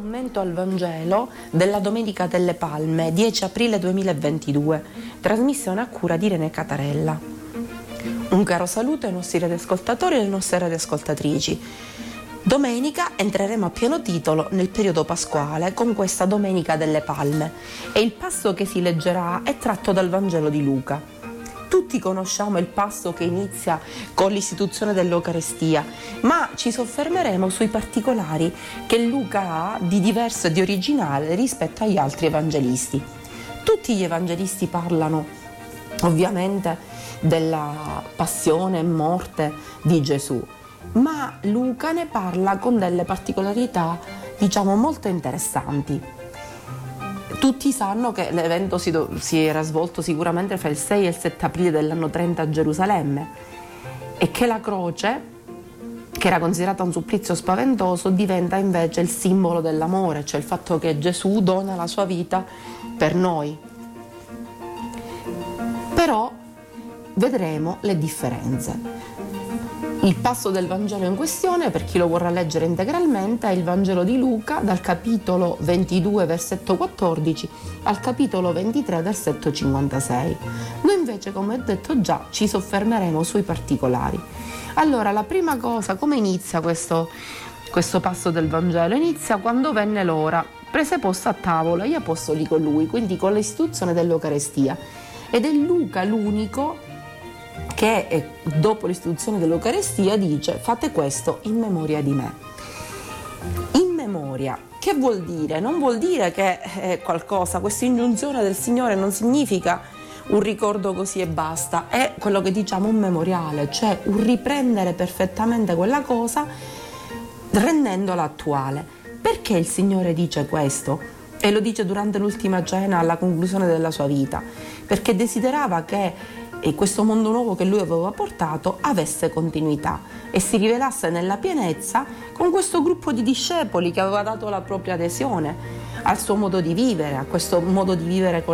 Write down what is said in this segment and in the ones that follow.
commento al Vangelo della Domenica delle Palme, 10 aprile 2022, trasmissione a cura di Irene Catarella. Un caro saluto ai nostri radioascoltatori e alle nostre radioascoltatrici. Domenica entreremo a pieno titolo nel periodo pasquale con questa Domenica delle Palme e il passo che si leggerà è tratto dal Vangelo di Luca. Tutti conosciamo il passo che inizia con l'istituzione dell'Eucarestia, ma ci soffermeremo sui particolari che Luca ha di diverso e di originale rispetto agli altri evangelisti. Tutti gli evangelisti parlano ovviamente della passione e morte di Gesù, ma Luca ne parla con delle particolarità diciamo molto interessanti. Tutti sanno che l'evento si, do, si, era svolto sicuramente fra il 6 e il 7 aprile dell'anno 30 a Gerusalemme e che la croce, che era considerata un supplizio spaventoso, diventa invece il simbolo dell'amore, cioè il fatto che Gesù dona la sua vita per noi. Però vedremo le differenze. Il passo del Vangelo in questione, per chi lo vorrà leggere integralmente, è il Vangelo di Luca dal capitolo 22, versetto 14 al capitolo 23, versetto 56. Noi invece, come ho detto già, ci soffermeremo sui particolari. Allora, la prima cosa, come inizia questo, questo passo del Vangelo? Inizia quando venne l'ora, prese posto a tavola gli apostoli con lui, quindi con l'istituzione dell'Eucarestia. Ed è Luca l'unico che dopo l'istituzione dell'Eucarestia dice fate questo in memoria di me. In memoria, che vuol dire? Non vuol dire che è qualcosa, questa ingiunzione del Signore non significa un ricordo così e basta, è quello che diciamo un memoriale, cioè un riprendere perfettamente quella cosa rendendola attuale. Perché il Signore dice questo? E lo dice durante l'ultima cena alla conclusione della sua vita, perché desiderava che e questo mondo nuovo che lui aveva portato avesse continuità e si rivelasse nella pienezza con questo gruppo di discepoli che aveva dato la propria adesione al suo modo di vivere, a questo modo di vivere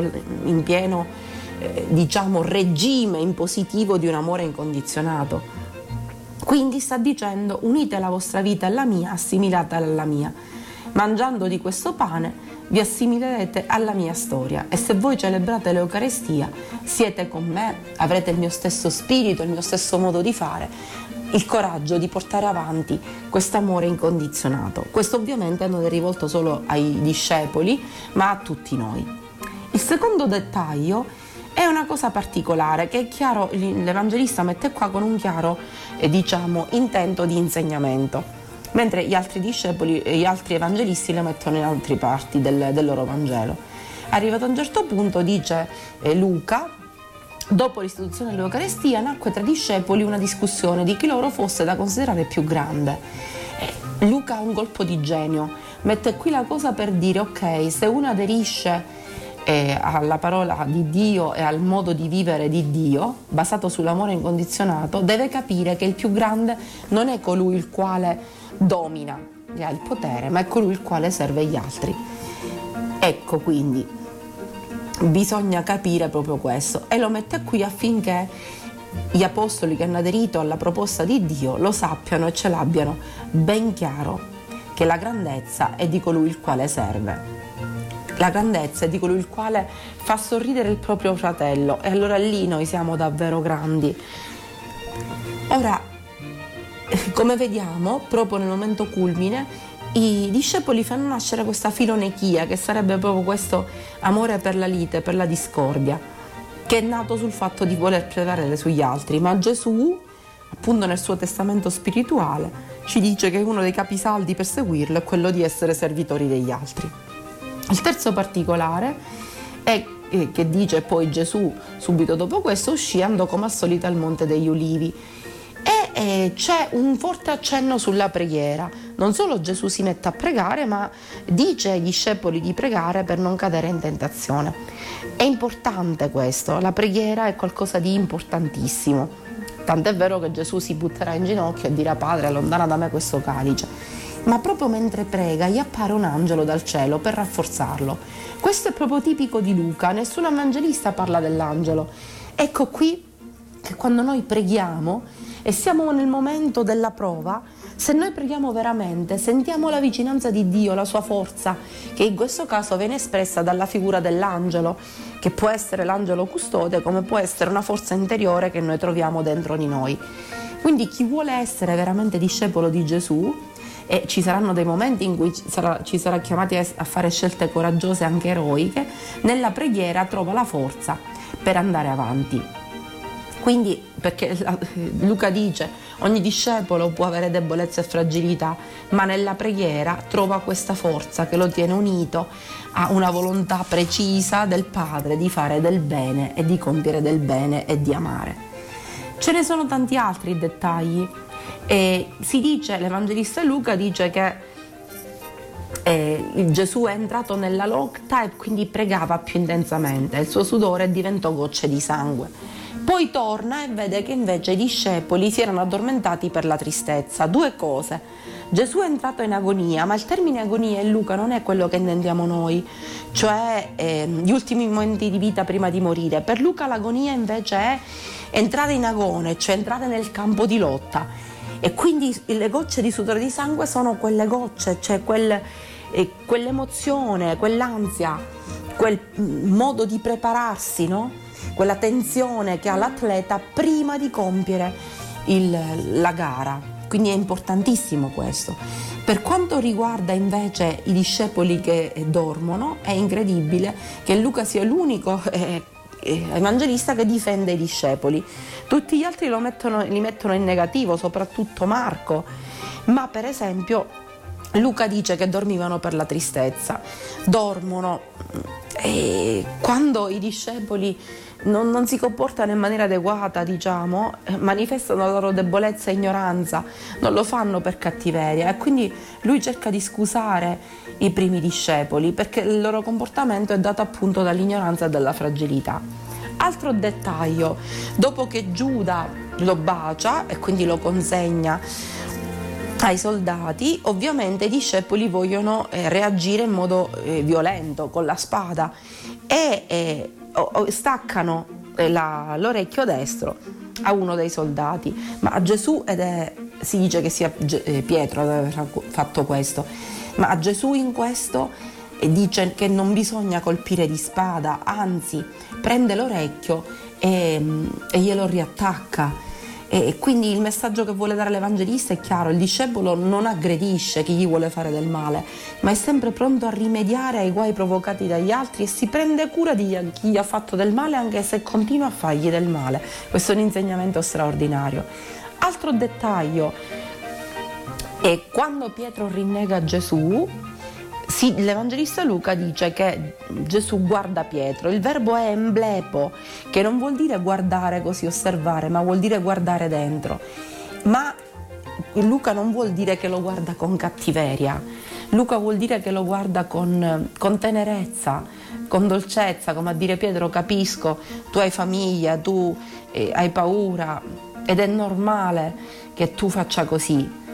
in pieno eh, diciamo regime impositivo di un amore incondizionato. Quindi sta dicendo unite la vostra vita alla mia, assimilatela alla mia. Mangiando di questo pane vi assimilerete alla mia storia e se voi celebrate l'Eucarestia siete con me, avrete il mio stesso spirito, il mio stesso modo di fare, il coraggio di portare avanti questo amore incondizionato. Questo ovviamente non è rivolto solo ai discepoli, ma a tutti noi. Il secondo dettaglio è una cosa particolare che è chiaro, l'Evangelista mette qua con un chiaro eh, diciamo, intento di insegnamento mentre gli altri discepoli e gli altri evangelisti le mettono in altre parti del, del loro Vangelo. Arrivato a un certo punto, dice eh, Luca, dopo l'istituzione dell'Eucarestia nacque tra i discepoli una discussione di chi loro fosse da considerare più grande. Eh, Luca ha un colpo di genio, mette qui la cosa per dire ok, se uno aderisce eh, alla parola di Dio e al modo di vivere di Dio, basato sull'amore incondizionato, deve capire che il più grande non è colui il quale domina, ha il potere, ma è colui il quale serve gli altri. Ecco quindi, bisogna capire proprio questo e lo mette qui affinché gli apostoli che hanno aderito alla proposta di Dio lo sappiano e ce l'abbiano ben chiaro che la grandezza è di colui il quale serve. La grandezza è di colui il quale fa sorridere il proprio fratello e allora lì noi siamo davvero grandi. Ora, come vediamo, proprio nel momento culmine, i discepoli fanno nascere questa filonechia, che sarebbe proprio questo amore per la lite, per la discordia, che è nato sul fatto di voler prevalere sugli altri. Ma Gesù, appunto nel suo testamento spirituale, ci dice che uno dei capisaldi per seguirlo è quello di essere servitori degli altri. Il terzo particolare è che dice poi Gesù subito dopo questo uscì andò come al solito al Monte degli Ulivi e c'è un forte accenno sulla preghiera. Non solo Gesù si mette a pregare, ma dice ai discepoli di pregare per non cadere in tentazione. È importante questo, la preghiera è qualcosa di importantissimo. Tant'è vero che Gesù si butterà in ginocchio e dirà Padre, allontana da me questo calice. Ma proprio mentre prega gli appare un angelo dal cielo per rafforzarlo. Questo è proprio tipico di Luca, nessun evangelista parla dell'angelo. Ecco qui che quando noi preghiamo e siamo nel momento della prova, Se noi preghiamo veramente, sentiamo la vicinanza di Dio, la sua forza, che in questo caso viene espressa dalla figura dell'angelo, che può essere l'angelo custode, come può essere una forza interiore che noi troviamo dentro di noi. Quindi chi vuole essere veramente discepolo di Gesù, e ci saranno dei momenti in cui ci sarà, ci sarà chiamati a fare scelte coraggiose anche eroiche, nella preghiera trova la forza per andare avanti. Quindi, perché Luca dice, ogni discepolo può avere debolezza e fragilità, ma nella preghiera trova questa forza che lo tiene unito a una volontà precisa del Padre di fare del bene e di compiere del bene e di amare. Ce ne sono tanti altri dettagli e si dice, l'Evangelista Luca dice che eh, Gesù è entrato nella lotta e quindi pregava più intensamente, il suo sudore diventò gocce di sangue. Poi torna e vede che invece i discepoli si erano addormentati per la tristezza. Due cose. Gesù è entrato in agonia, ma il termine agonia in Luca non è quello che intendiamo noi, cioè eh, gli ultimi momenti di vita prima di morire. Per Luca l'agonia invece è entrare in agone, cioè entrare nel campo di lotta e quindi le gocce di sudore di sangue sono quelle gocce, cioè quel, eh, quell'emozione, quell'ansia, quel modo di prepararsi, no? quella tensione che ha l'atleta prima di compiere il, la gara. Quindi è importantissimo questo. Per quanto riguarda invece i discepoli che dormono, è incredibile che Luca sia l'unico eh, evangelista che difende i discepoli. Tutti gli altri mettono, li mettono in negativo, soprattutto Marco, ma per esempio Luca dice che dormivano per la tristezza, dormono. E quando i discepoli non, non, si comportano in maniera adeguata, diciamo, manifestano la loro debolezza e ignoranza, non lo fanno per cattiveria. E quindi lui cerca di scusare i primi discepoli perché il loro comportamento è dato appunto dall'ignoranza e dalla fragilità. Altro dettaglio, dopo che Giuda lo bacia e quindi lo consegna ai soldati, ovviamente i discepoli vogliono eh, reagire in modo eh, violento con la spada e eh, staccano eh, la, l'orecchio destro a uno dei soldati, ma Gesù ed è, si dice che sia eh, Pietro ad aver fatto questo, ma Gesù in questo dice che non bisogna colpire di spada, anzi prende l'orecchio e, e glielo riattacca. E quindi il messaggio che vuole dare l'Evangelista è chiaro, il discepolo non aggredisce chi gli vuole fare del male, ma è sempre pronto a rimediare ai guai provocati dagli altri e si prende cura di chi gli ha fatto del male anche se continua a fargli del male. Questo è un insegnamento straordinario. Altro dettaglio. È quando Pietro rinnega Gesù, sì, l'Evangelista Luca dice che Gesù guarda Pietro, il verbo è emblepo, che non vuol dire guardare così, osservare, ma vuol dire guardare dentro. Ma Luca non vuol dire che lo guarda con cattiveria, Luca vuol dire che lo guarda con, con tenerezza, con dolcezza, come a dire Pietro capisco, tu hai famiglia, tu eh, hai paura ed è normale che tu faccia così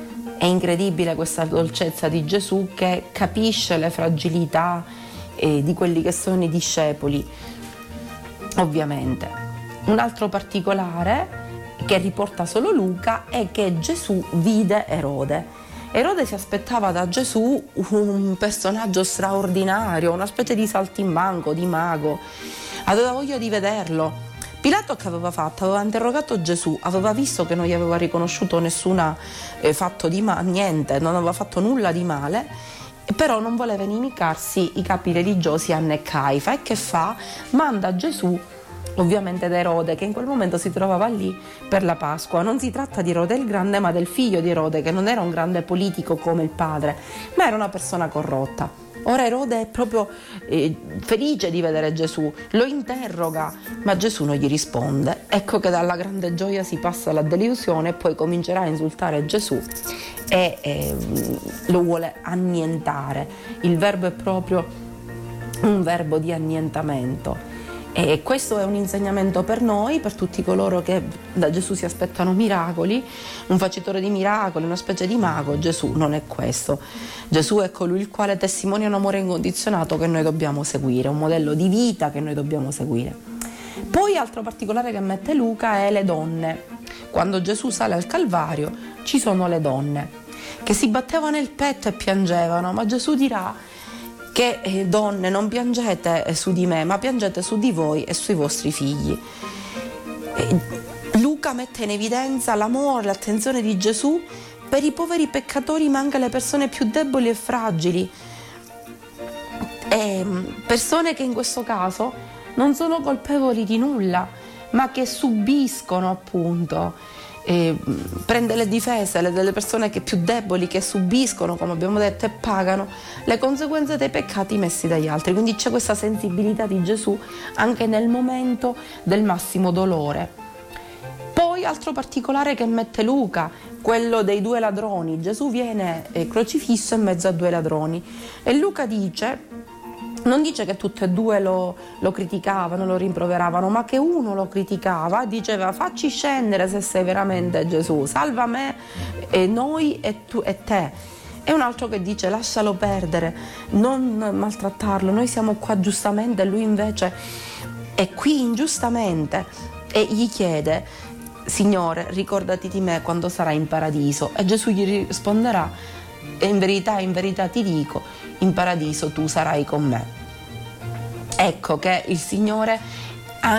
è incredibile questa dolcezza di Gesù che capisce le fragilità eh, di quelli che sono i discepoli, ovviamente. Un altro particolare che riporta solo Luca è che Gesù vide Erode. Erode si aspettava da Gesù un personaggio straordinario, una specie di saltimbanco, di mago. Aveva voglia di vederlo Pilato che aveva fatto? Aveva interrogato Gesù, aveva visto che non gli aveva riconosciuto nessun eh, fatto di male, niente, non aveva fatto nulla di male, però non voleva inimicarsi i capi religiosi Anne e Caifa e che fa? Manda Gesù ovviamente da Erode che in quel momento si trovava lì per la Pasqua. Non si tratta di Erode il Grande ma del figlio di Erode che non era un grande politico come il padre, ma era una persona corrotta. Ora Erode è proprio eh, felice di vedere Gesù, lo interroga, ma Gesù non gli risponde. Ecco che dalla grande gioia si passa alla delusione e poi comincerà a insultare Gesù e eh, lo vuole annientare. Il verbo è proprio un verbo di annientamento. E questo è un insegnamento per noi, per tutti coloro che da Gesù si aspettano miracoli, un facitore di miracoli, una specie di mago. Gesù non è questo. Gesù è colui il quale testimonia un amore incondizionato che noi dobbiamo seguire, un modello di vita che noi dobbiamo seguire. Poi altro particolare che mette Luca è le donne. Quando Gesù sale al Calvario ci sono le donne. che si battevano il petto e piangevano, ma Gesù dirà che eh, donne non piangete eh, su di me, ma piangete su di voi e sui vostri figli. E Luca mette in evidenza l'amore, l'attenzione di Gesù per i poveri peccatori, ma anche le persone più deboli e fragili. E mm, persone che in questo caso non sono colpevoli di nulla, ma che subiscono appunto eh, prende le difese delle persone che più deboli, che subiscono, come abbiamo detto, e pagano le conseguenze dei peccati messi dagli altri. Quindi c'è questa sensibilità di Gesù anche nel momento del massimo dolore. Poi altro particolare che mette Luca, quello dei due ladroni. Gesù viene eh, crocifisso in mezzo a due ladroni e Luca dice non dice che tutte e due lo, lo, criticavano, lo rimproveravano, ma che uno lo criticava diceva facci scendere se sei veramente Gesù, salva me e noi e tu e te. E un altro che dice lascialo perdere, non maltrattarlo, noi siamo qua giustamente e lui invece è qui ingiustamente e gli chiede Signore ricordati di me quando sarai in paradiso e Gesù gli risponderà in verità, in verità ti dico, in paradiso tu sarai con me. Ecco che il Signore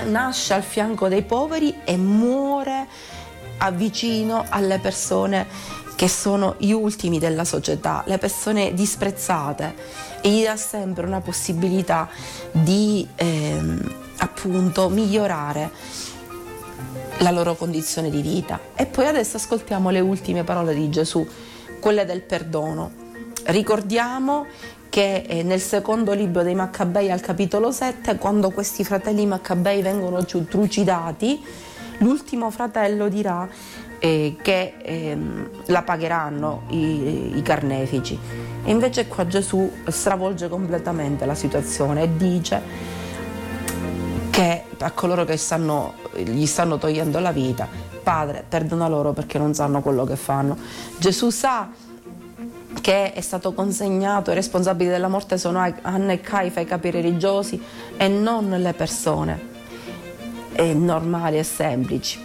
nasce al fianco dei poveri e muore vicino alle persone che sono gli ultimi della società, le persone disprezzate e gli dà sempre una possibilità di ehm, appunto migliorare la loro condizione di vita. E poi adesso ascoltiamo le ultime parole di Gesù, quelle del perdono. Ricordiamo che eh, nel secondo libro dei Maccabei al capitolo 7, quando questi fratelli Maccabei vengono trucidati, l'ultimo fratello dirà eh, che eh, la pagheranno i, i, carnefici. E invece qua Gesù stravolge completamente la situazione e dice che a coloro che stanno, gli stanno togliendo la vita, Padre, perdona loro perché non sanno quello che fanno. Gesù sa che è stato consegnato, i responsabili della morte sono Anna e Caifa, i capi religiosi e non le persone eh, normali e semplici.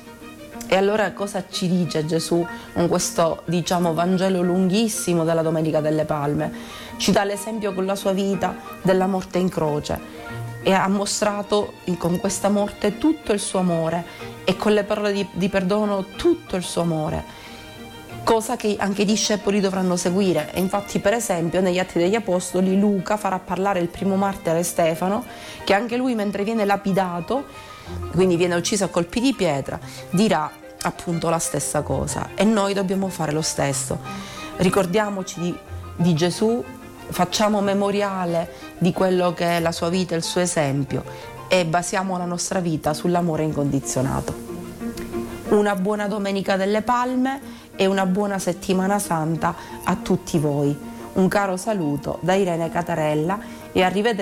E allora cosa ci dice Gesù con questo diciamo Vangelo lunghissimo della Domenica delle Palme? Ci dà l'esempio con la sua vita della morte in croce e ha mostrato con questa morte tutto il suo amore e con le parole di, di perdono tutto il suo amore cosa che anche i discepoli dovranno seguire. E infatti, per esempio, negli Atti degli Apostoli, Luca farà parlare il primo martire Stefano, che anche lui, mentre viene lapidato, quindi viene ucciso a colpi di pietra, dirà appunto la stessa cosa. E noi dobbiamo fare lo stesso. Ricordiamoci di, di Gesù, facciamo memoriale di quello che è la sua vita, il suo esempio e basiamo la nostra vita sull'amore incondizionato. Una buona domenica delle palme e una buona settimana santa a tutti voi. Un caro saluto da Irene Catarella e arrivederci